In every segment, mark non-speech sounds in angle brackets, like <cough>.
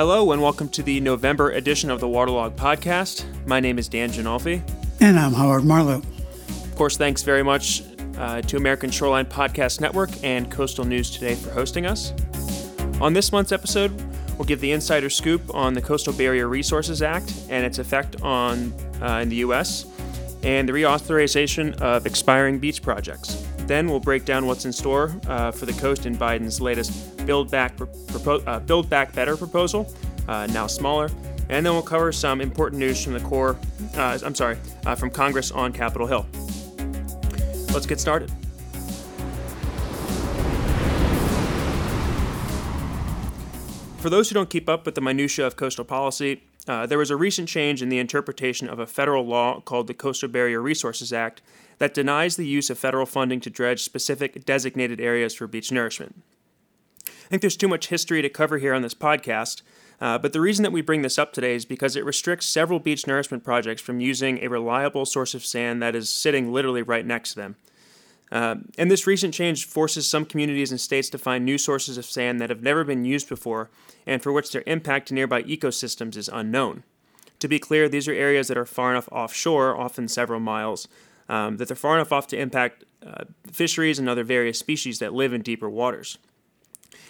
Hello, and welcome to the November edition of the Waterlog Podcast. My name is Dan Ginolfi. And I'm Howard Marlowe. Of course, thanks very much uh, to American Shoreline Podcast Network and Coastal News Today for hosting us. On this month's episode, we'll give the insider scoop on the Coastal Barrier Resources Act and its effect on uh, in the U.S. and the reauthorization of expiring beach projects. Then we'll break down what's in store uh, for the coast in Biden's latest Build Back, propo- uh, Build Back Better proposal, uh, now smaller. And then we'll cover some important news from the Corps, uh, I'm sorry, uh, from Congress on Capitol Hill. Let's get started. For those who don't keep up with the minutiae of coastal policy, uh, there was a recent change in the interpretation of a federal law called the Coastal Barrier Resources Act that denies the use of federal funding to dredge specific designated areas for beach nourishment. I think there's too much history to cover here on this podcast, uh, but the reason that we bring this up today is because it restricts several beach nourishment projects from using a reliable source of sand that is sitting literally right next to them. Uh, and this recent change forces some communities and states to find new sources of sand that have never been used before and for which their impact to nearby ecosystems is unknown. To be clear, these are areas that are far enough offshore, often several miles, um, that they're far enough off to impact uh, fisheries and other various species that live in deeper waters.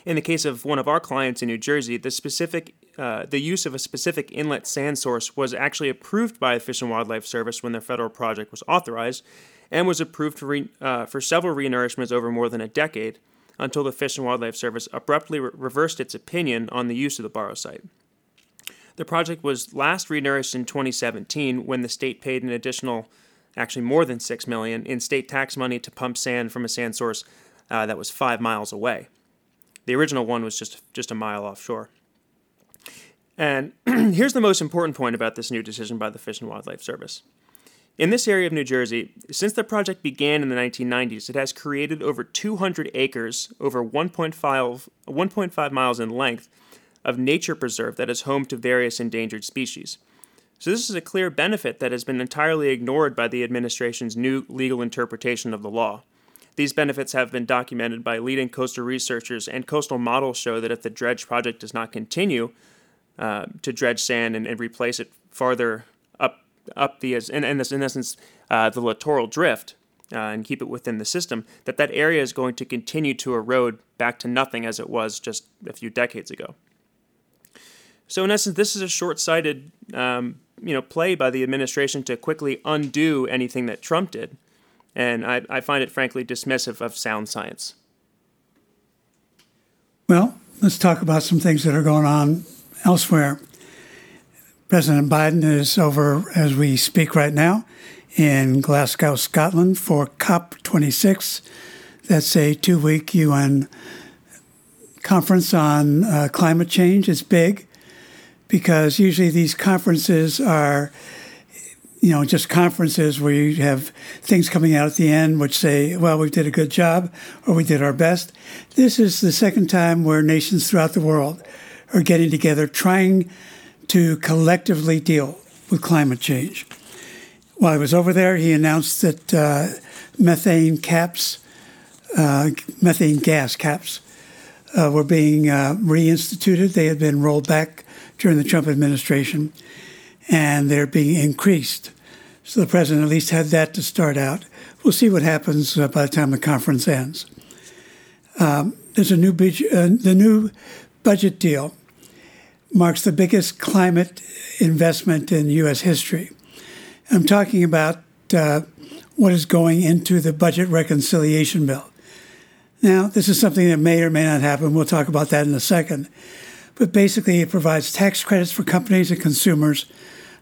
In the case of one of our clients in New Jersey, the specific uh, the use of a specific inlet sand source was actually approved by the Fish and Wildlife Service when their federal project was authorized, and was approved for, re- uh, for several renourishments over more than a decade, until the Fish and Wildlife Service abruptly re- reversed its opinion on the use of the borrow site. The project was last renourished in 2017 when the state paid an additional, actually more than six million, in state tax money to pump sand from a sand source uh, that was five miles away. The original one was just just a mile offshore. And <clears throat> here's the most important point about this new decision by the Fish and Wildlife Service. In this area of New Jersey, since the project began in the 1990s, it has created over 200 acres, over 1.5, 1.5 miles in length, of nature preserve that is home to various endangered species. So, this is a clear benefit that has been entirely ignored by the administration's new legal interpretation of the law. These benefits have been documented by leading coastal researchers, and coastal models show that if the dredge project does not continue uh, to dredge sand and, and replace it farther up up the in, in, this, in essence uh, the littoral drift uh, and keep it within the system, that that area is going to continue to erode back to nothing as it was just a few decades ago. So in essence, this is a short-sighted um, you know play by the administration to quickly undo anything that Trump did, and I, I find it frankly dismissive of sound science. Well, let's talk about some things that are going on elsewhere. President Biden is over as we speak right now in Glasgow, Scotland for COP26. That's a two week UN conference on uh, climate change. It's big because usually these conferences are, you know, just conferences where you have things coming out at the end which say, well, we did a good job or we did our best. This is the second time where nations throughout the world are getting together trying to collectively deal with climate change. While I was over there, he announced that uh, methane caps, uh, methane gas caps, uh, were being uh, reinstituted. They had been rolled back during the Trump administration, and they're being increased. So the president at least had that to start out. We'll see what happens uh, by the time the conference ends. Um, there's a new uh, the new budget deal marks the biggest climate investment in U.S. history. I'm talking about uh, what is going into the budget reconciliation bill. Now, this is something that may or may not happen. We'll talk about that in a second. But basically, it provides tax credits for companies and consumers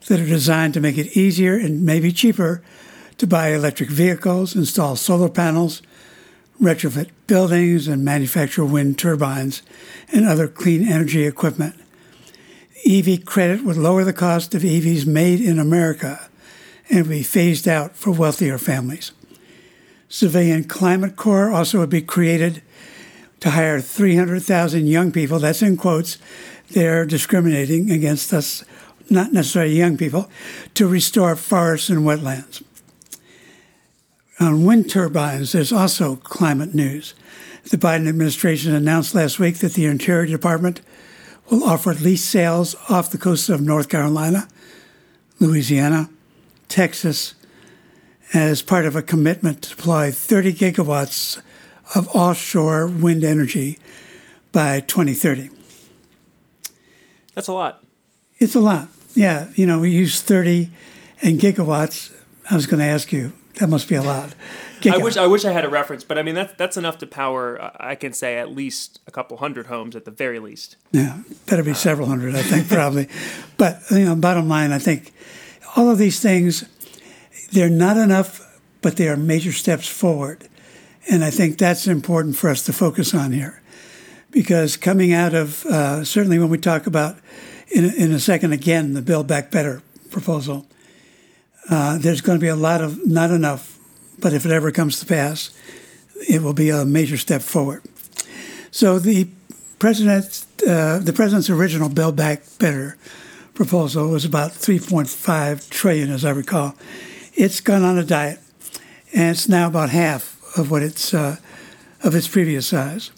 that are designed to make it easier and maybe cheaper to buy electric vehicles, install solar panels, retrofit buildings, and manufacture wind turbines and other clean energy equipment. EV credit would lower the cost of EVs made in America and be phased out for wealthier families. Civilian Climate Corps also would be created to hire 300,000 young people, that's in quotes, they're discriminating against us, not necessarily young people, to restore forests and wetlands. On wind turbines, there's also climate news. The Biden administration announced last week that the Interior Department will offer lease sales off the coast of North Carolina, Louisiana, Texas, as part of a commitment to deploy 30 gigawatts of offshore wind energy by 2030. That's a lot. It's a lot. Yeah, you know, we use 30 and gigawatts. I was going to ask you, that must be a lot. <laughs> Giga. I wish I wish I had a reference, but I mean that's that's enough to power. I can say at least a couple hundred homes at the very least. Yeah, better be several hundred, I think probably. <laughs> But you know, bottom line, I think all of these things they're not enough, but they are major steps forward, and I think that's important for us to focus on here, because coming out of uh, certainly when we talk about in in a second again the Build Back Better proposal uh, there's going to be a lot of not enough, but if it ever comes to pass, it will be a major step forward. So the president, uh, the president's original Build Back Better proposal was about 3.5 trillion, as I recall. It's gone on a diet, and it's now about half of what it's uh, of its previous size.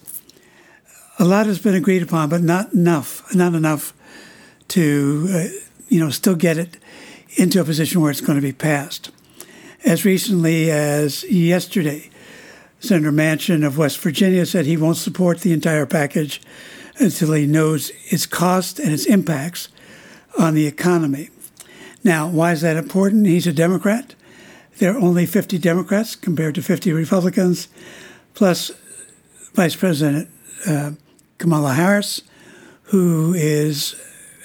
A lot has been agreed upon, but not enough. Not enough to, uh, you know, still get it into a position where it's going to be passed. As recently as yesterday, Senator Manchin of West Virginia said he won't support the entire package until he knows its cost and its impacts on the economy. Now, why is that important? He's a Democrat. There are only 50 Democrats compared to 50 Republicans, plus Vice President uh, Kamala Harris, who is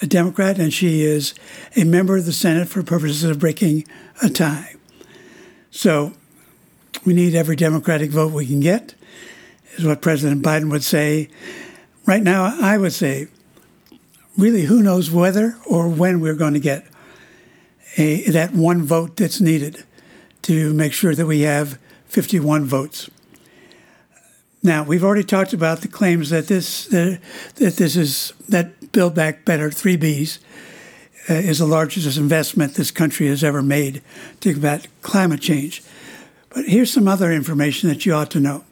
a Democrat, and she is a member of the Senate for purposes of breaking a tie. So we need every Democratic vote we can get, is what President Biden would say. Right now, I would say, really, who knows whether or when we're going to get a, that one vote that's needed to make sure that we have 51 votes. Now we've already talked about the claims that this that, that this is that Build Back Better three Bs uh, is the largest investment this country has ever made to combat climate change. But here's some other information that you ought to know.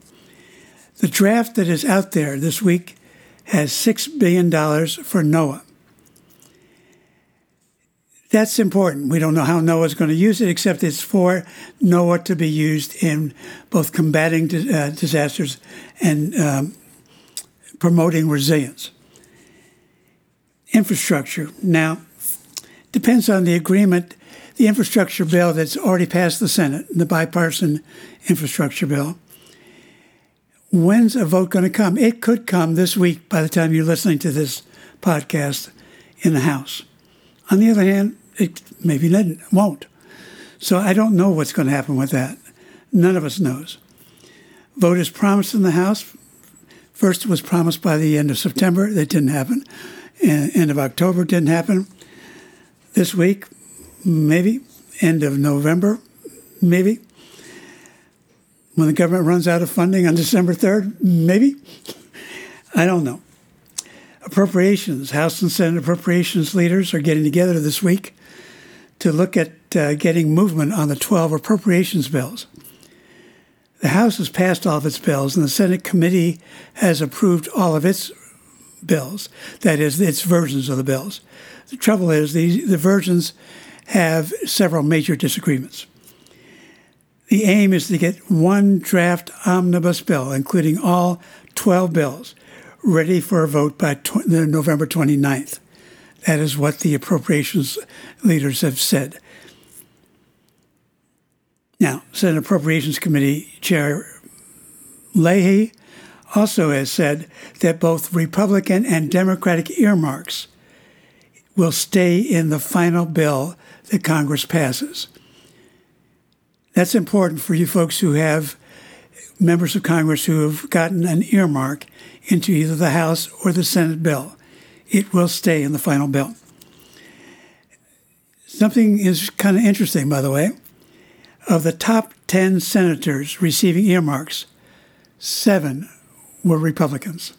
The draft that is out there this week has six billion dollars for NOAA. That's important. We don't know how NOAA is going to use it, except it's for NOAA to be used in both combating uh, disasters and um, promoting resilience. Infrastructure. Now, depends on the agreement, the infrastructure bill that's already passed the Senate, the bipartisan infrastructure bill. When's a vote going to come? It could come this week by the time you're listening to this podcast in the House. On the other hand, it maybe won't. So I don't know what's going to happen with that. None of us knows. Vote is promised in the House. First, was promised by the end of September. That didn't happen. end of October didn't happen. This week, maybe. End of November, maybe. When the government runs out of funding on December 3rd, maybe. <laughs> I don't know. Appropriations, House and Senate appropriations leaders are getting together this week to look at uh, getting movement on the 12 appropriations bills. The House has passed all of its bills, and the Senate committee has approved all of its bills, that is, its versions of the bills. The trouble is, the, the versions have several major disagreements. The aim is to get one draft omnibus bill, including all 12 bills, ready for a vote by tw- November 29th. That is what the appropriations leaders have said. Now, Senate Appropriations Committee Chair Leahy also has said that both Republican and Democratic earmarks will stay in the final bill that Congress passes. That's important for you folks who have members of Congress who have gotten an earmark into either the House or the Senate bill it will stay in the final bill. Something is kind of interesting, by the way. Of the top 10 senators receiving earmarks, seven were Republicans.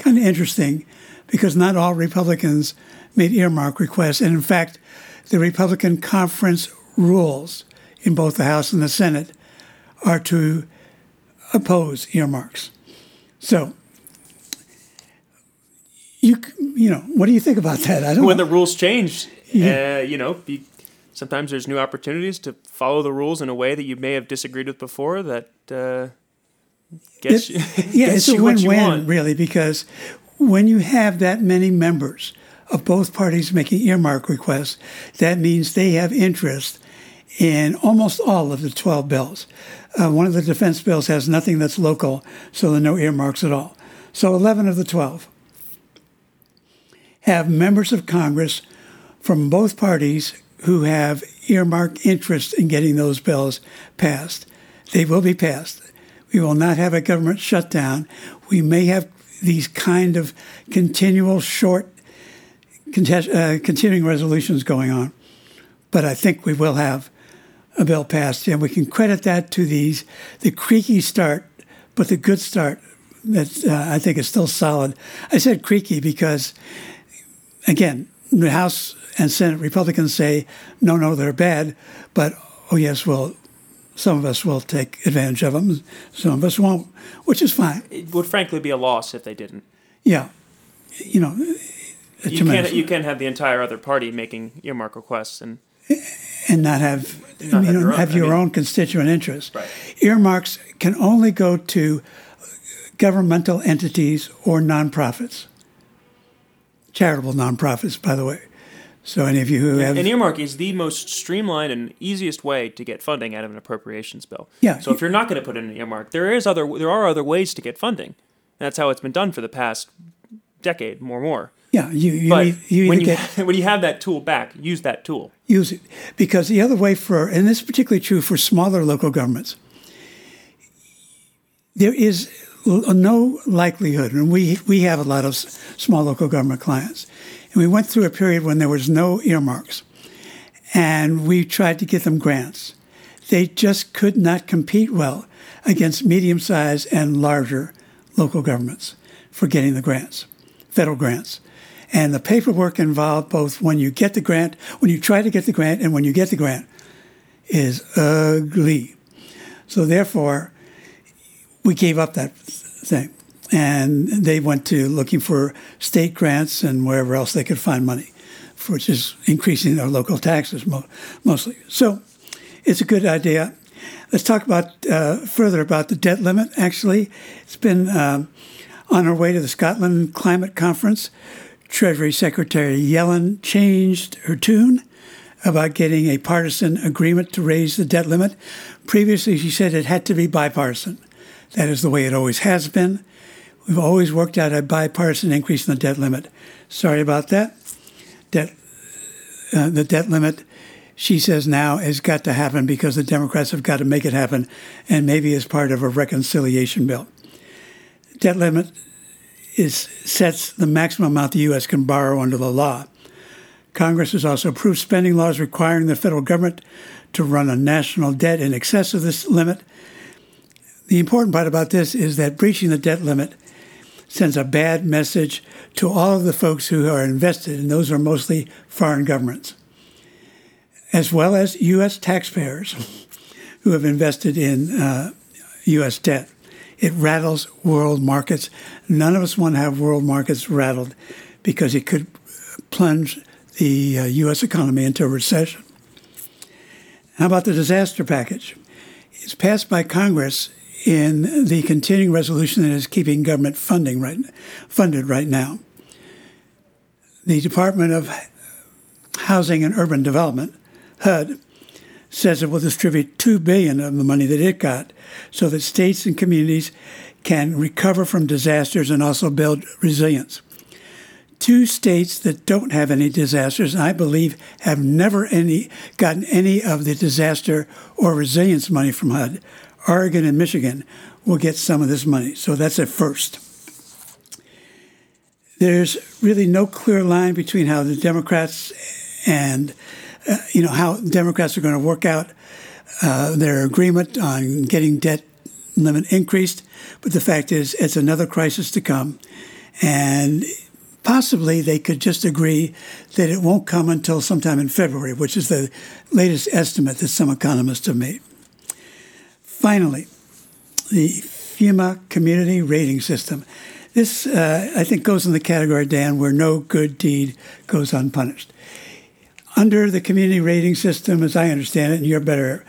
Kind of interesting because not all Republicans made earmark requests. And in fact, the Republican conference rules in both the House and the Senate are to oppose earmarks. So you you know what do you think about that? I don't. When know. the rules change, yeah. uh, you know, be, sometimes there's new opportunities to follow the rules in a way that you may have disagreed with before. That uh, gets it, you, <laughs> yeah, gets it's a win-win really because when you have that many members of both parties making earmark requests, that means they have interest in almost all of the 12 bills. Uh, one of the defense bills has nothing that's local, so there are no earmarks at all. So 11 of the 12 have members of Congress from both parties who have earmarked interest in getting those bills passed. They will be passed. We will not have a government shutdown. We may have these kind of continual short contest, uh, continuing resolutions going on, but I think we will have a bill passed, and we can credit that to these the creaky start, but the good start that uh, I think is still solid. I said creaky because, again, the House and Senate Republicans say no, no, they're bad, but oh yes, well, some of us will take advantage of them, some of us won't, which is fine. It would frankly be a loss if they didn't. Yeah, you know, you can't you can't have the entire other party making earmark requests and and not have not you have your own, have your I mean, own constituent interests. Right. Earmarks can only go to governmental entities or nonprofits, charitable nonprofits, by the way. So any of you who have an earmark is the most streamlined and easiest way to get funding out of an appropriations bill. Yeah. So if you're not going to put in an earmark, there is other there are other ways to get funding. That's how it's been done for the past decade, more more. Yeah, you, you, but you when you get, <laughs> when you have that tool back, use that tool. Use it because the other way for and this is particularly true for smaller local governments. There is no likelihood, and we we have a lot of small local government clients, and we went through a period when there was no earmarks, and we tried to get them grants. They just could not compete well against medium-sized and larger local governments for getting the grants, federal grants. And the paperwork involved both when you get the grant, when you try to get the grant, and when you get the grant is ugly. So therefore, we gave up that thing. And they went to looking for state grants and wherever else they could find money, which is increasing their local taxes mo- mostly. So it's a good idea. Let's talk about uh, further about the debt limit. Actually, it's been um, on our way to the Scotland Climate Conference. Treasury Secretary Yellen changed her tune about getting a partisan agreement to raise the debt limit. Previously, she said it had to be bipartisan. That is the way it always has been. We've always worked out a bipartisan increase in the debt limit. Sorry about that. Debt, uh, the debt limit, she says now, has got to happen because the Democrats have got to make it happen, and maybe as part of a reconciliation bill. Debt limit is sets the maximum amount the U.S. can borrow under the law. Congress has also approved spending laws requiring the federal government to run a national debt in excess of this limit. The important part about this is that breaching the debt limit sends a bad message to all of the folks who are invested, and those are mostly foreign governments, as well as U.S. taxpayers who have invested in uh, U.S. debt. It rattles world markets. None of us want to have world markets rattled because it could plunge the uh, U.S. economy into a recession. How about the disaster package? It's passed by Congress in the continuing resolution that is keeping government funding right, funded right now. The Department of Housing and Urban Development, HUD, says it will distribute two billion of the money that it got so that states and communities can recover from disasters and also build resilience. Two states that don't have any disasters, I believe have never any gotten any of the disaster or resilience money from HUD, Oregon and Michigan, will get some of this money. So that's a first. There's really no clear line between how the Democrats and uh, you know how Democrats are going to work out uh, their agreement on getting debt limit increased. But the fact is, it's another crisis to come, and possibly they could just agree that it won't come until sometime in February, which is the latest estimate that some economists have made. Finally, the FEMA community rating system. This, uh, I think, goes in the category, Dan, where no good deed goes unpunished. Under the community rating system, as I understand it, and you're better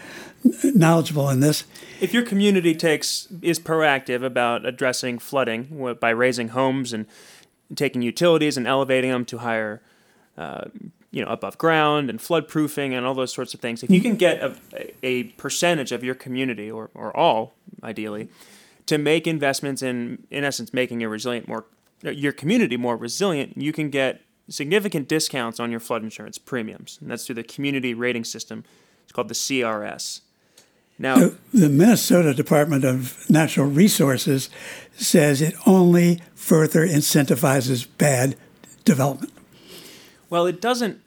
knowledgeable in this, if your community takes is proactive about addressing flooding by raising homes and taking utilities and elevating them to higher, uh, you know, above ground and flood proofing and all those sorts of things, if you mm-hmm. can get a, a percentage of your community or, or all, ideally, to make investments in, in essence, making your resilient more, your community more resilient, you can get significant discounts on your flood insurance premiums, and that's through the community rating system. It's called the CRS. Now, the Minnesota Department of Natural Resources says it only further incentivizes bad development. Well, it doesn't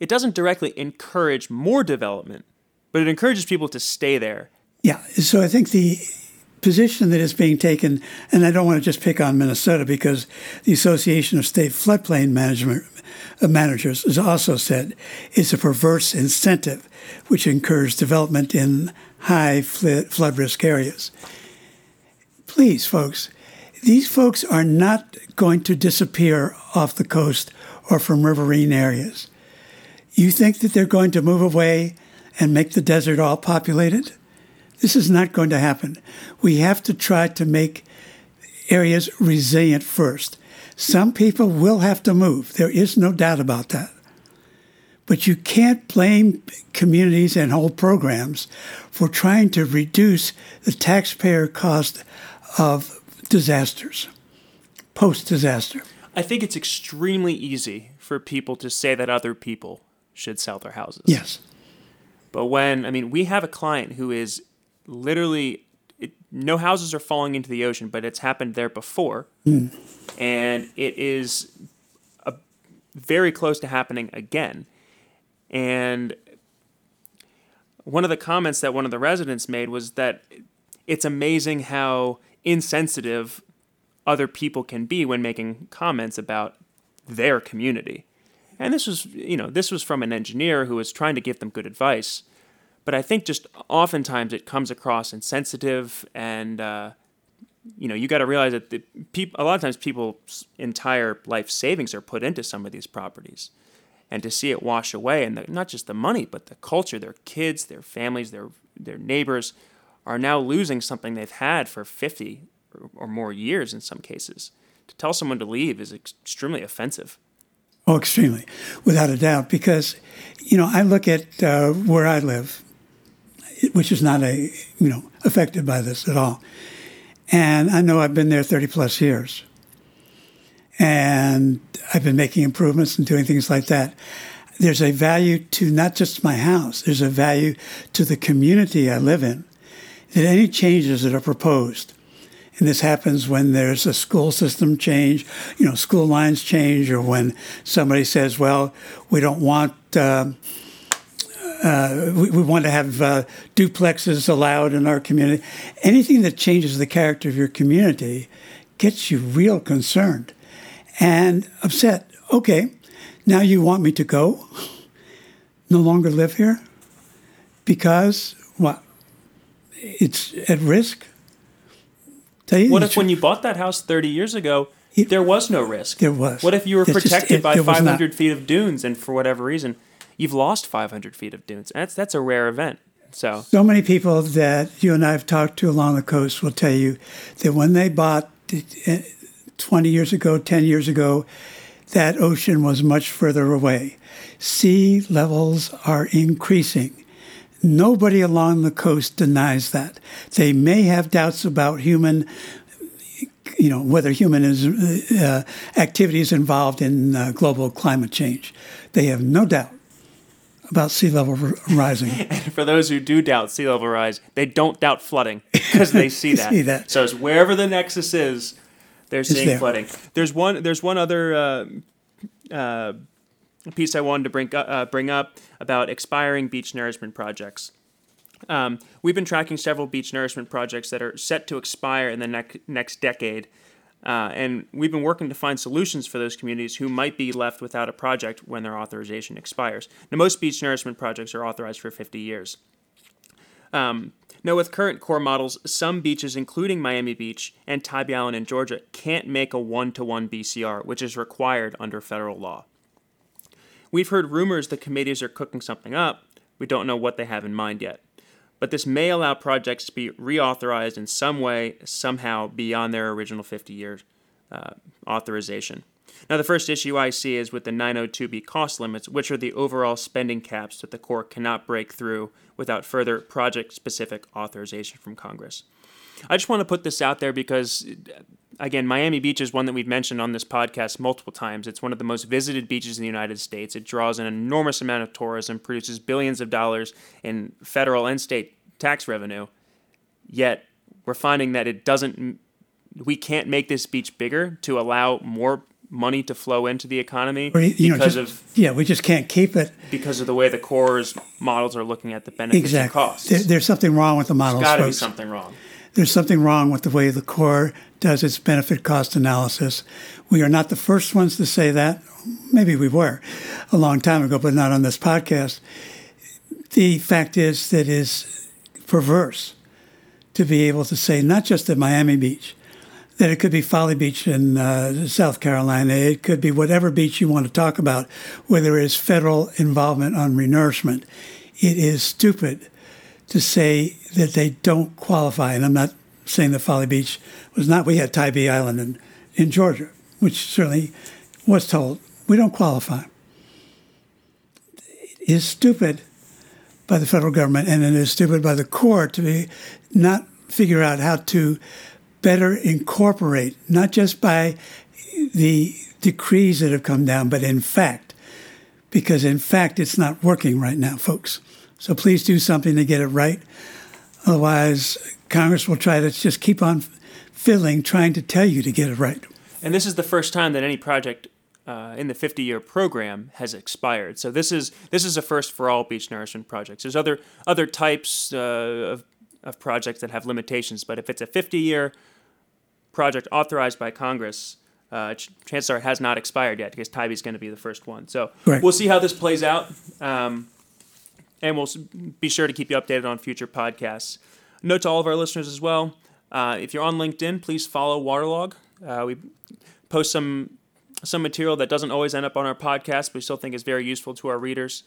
it doesn't directly encourage more development, but it encourages people to stay there. Yeah, so I think the position that is being taken, and I don't want to just pick on Minnesota because the Association of State Floodplain Management uh, Managers has also said it's a perverse incentive which encourages development in high flood risk areas. Please, folks, these folks are not going to disappear off the coast or from riverine areas. You think that they're going to move away and make the desert all populated? This is not going to happen. We have to try to make areas resilient first. Some people will have to move. There is no doubt about that. But you can't blame communities and whole programs for trying to reduce the taxpayer cost of disasters, post disaster. I think it's extremely easy for people to say that other people should sell their houses. Yes. But when, I mean, we have a client who is literally it, no houses are falling into the ocean, but it's happened there before, mm. and it is a, very close to happening again. And one of the comments that one of the residents made was that it's amazing how insensitive other people can be when making comments about their community. And this was, you know, this was from an engineer who was trying to give them good advice but I think just oftentimes it comes across insensitive, and uh, you know you got to realize that the peop- a lot of times people's entire life savings are put into some of these properties, and to see it wash away, and the, not just the money, but the culture, their kids, their families, their their neighbors, are now losing something they've had for fifty or, or more years in some cases. To tell someone to leave is extremely offensive. Oh, extremely, without a doubt. Because, you know, I look at uh, where I live, which is not a you know affected by this at all. And I know I've been there 30 plus years. And I've been making improvements and doing things like that. There's a value to not just my house, there's a value to the community I live in. That any changes that are proposed, and this happens when there's a school system change, you know, school lines change, or when somebody says, well, we don't want. Uh, uh, we, we, want to have uh, duplexes allowed in our community. Anything that changes the character of your community gets you real concerned and upset. Okay, now you want me to go? No longer live here? Because what? It's at risk? What if when you bought that house 30 years ago, it, there was no risk? There was. What if you were protected just, it, by 500 feet of dunes and for whatever reason? you've lost 500 feet of dunes. That's that's a rare event. So so many people that you and I have talked to along the coast will tell you that when they bought eh, 20 years ago, 10 years ago, that ocean was much further away. Sea levels are increasing. Nobody along the coast denies that. They may have doubts about human you know whether human is, uh, activity is involved in uh, global climate change. They have no doubt about sea level rising. <laughs> and for those who do doubt sea level rise, they don't doubt flooding because they see <laughs> that. see that. So it's wherever the nexus is, they're seeing there. flooding. There's one. There's one other uh, uh, piece I wanted to bring uh, bring up about expiring beach nourishment projects. Um, we've been tracking several beach nourishment projects that are set to expire in the ne- next decade. Uh, and we've been working to find solutions for those communities who might be left without a project when their authorization expires. Now, most beach nourishment projects are authorized for 50 years. Um, Now, with current Corps models, some beaches, including Miami Beach and Tybee Island in Georgia, can't make a one to one BCR, which is required under federal law. We've heard rumors the committees are cooking something up. We don't know what they have in mind yet. But this may allow projects to be reauthorized in some way, somehow, beyond their original 50 year uh, authorization. Now, the first issue I see is with the 902B cost limits, which are the overall spending caps that the Corps cannot break through without further project specific authorization from Congress. I just want to put this out there because, again, Miami Beach is one that we've mentioned on this podcast multiple times. It's one of the most visited beaches in the United States. It draws an enormous amount of tourism, produces billions of dollars in federal and state tax revenue. Yet, we're finding that it doesn't, we can't make this beach bigger to allow more money to flow into the economy Or, you know, because just- of yeah, we just can't keep it because of the way the Corps models are looking at the benefits and costs. There, there's something wrong with the models, Got to be something wrong. There's something wrong with the way the Corps does its benefit cost analysis. We are not the first ones to say that. Maybe we were a long time ago, but not on this podcast. The fact is that it is perverse to be able to say not just at Miami Beach, that it could be Folly Beach in uh, South Carolina, it could be whatever beach you want to talk about, where there is federal involvement on renourishment. It is stupid to say that they don't qualify. And I'm not saying that Folly Beach was not. We had Tybee Island in, in Georgia, which certainly was told we don't qualify. It is stupid by the federal government, and it is stupid by the court to be not figure out how to better incorporate, not just by the decrees that have come down, but in fact, because in fact it's not working right now, folks. So please do something to get it right. Otherwise, Congress will try to just keep on fiddling, trying to tell you to get it right. And this is the first time that any project uh, in the 50-year program has expired. So this is this is a first for all beach nourishment projects. There's other other types uh, of of projects that have limitations, but if it's a 50-year project authorized by Congress, uh, chances are it has not expired yet because Tybee's going to be the first one. So Right. we'll see how this plays out, um, and we'll be sure to keep you updated on future podcasts. Note to all of our listeners as well: uh, if you're on LinkedIn, please follow Waterlog. Uh, we post some some material that doesn't always end up on our podcast, but we still think is very useful to our readers,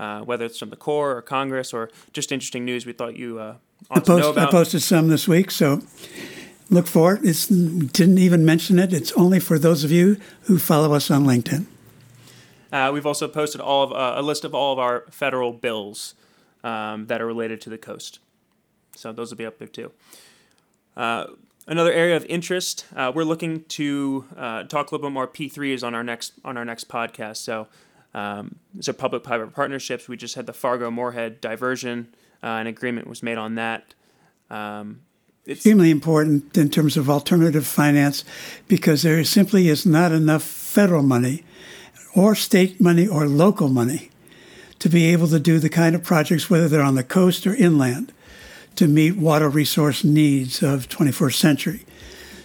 uh, whether it's from the Corps or Congress or just interesting news we thought you uh, I, ought to know post, I posted some this week, so look for it. It's, we didn't even mention it. It's only for those of you who follow us on LinkedIn. Uh, we've also posted all of uh, a list of all of our federal bills um, that are related to the coast. So those will be up there too. Uh, another area of interest, uh, we're looking to uh, talk a little bit more P3s on our next on our next podcast. So um, so public-private partnerships. We just had the Fargo Moorhead diversion. Uh, an agreement was made on that. Um, it's, extremely important in terms of alternative finance because there simply is not enough federal money or state money or local money to be able to do the kind of projects, whether they're on the coast or inland, to meet water resource needs of 21st century.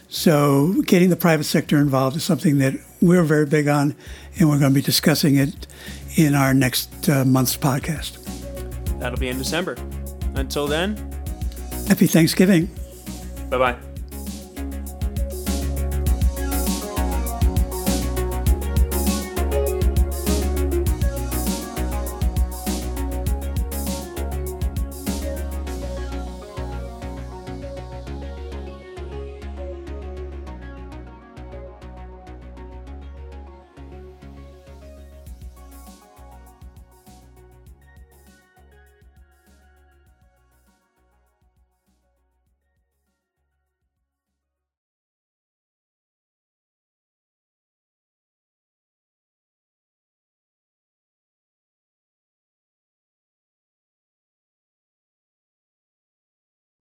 So getting the private sector involved is something that we're very big on, and we're going to be discussing it in our next uh, month's podcast. that'll be in December. Until then, Happy Thanksgiving. bye bye.